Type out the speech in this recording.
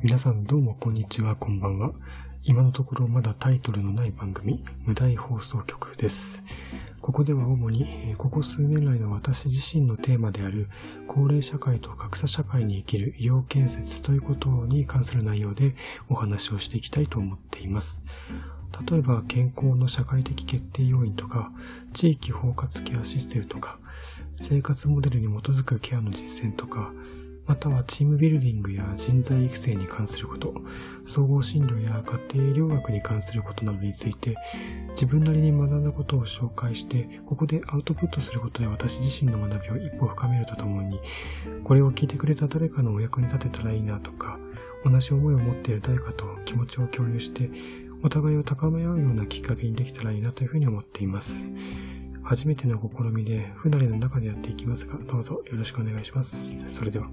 皆さんどうもこんにちは、こんばんは。今のところまだタイトルのない番組、無題放送局です。ここでは主に、ここ数年来の私自身のテーマである、高齢社会と格差社会に生きる医療建設ということに関する内容でお話をしていきたいと思っています。例えば、健康の社会的決定要因とか、地域包括ケアシステムとか、生活モデルに基づくケアの実践とか、またはチームビルディングや人材育成に関すること、総合診療や家庭医療学に関することなどについて、自分なりに学んだことを紹介して、ここでアウトプットすることで私自身の学びを一歩深めるとともに、これを聞いてくれた誰かのお役に立てたらいいなとか、同じ思いを持っている誰かと気持ちを共有して、お互いを高め合うようなきっかけにできたらいいなというふうに思っています。初めての試みで不慣れな中でやっていきますが、どうぞよろしくお願いします。それでは。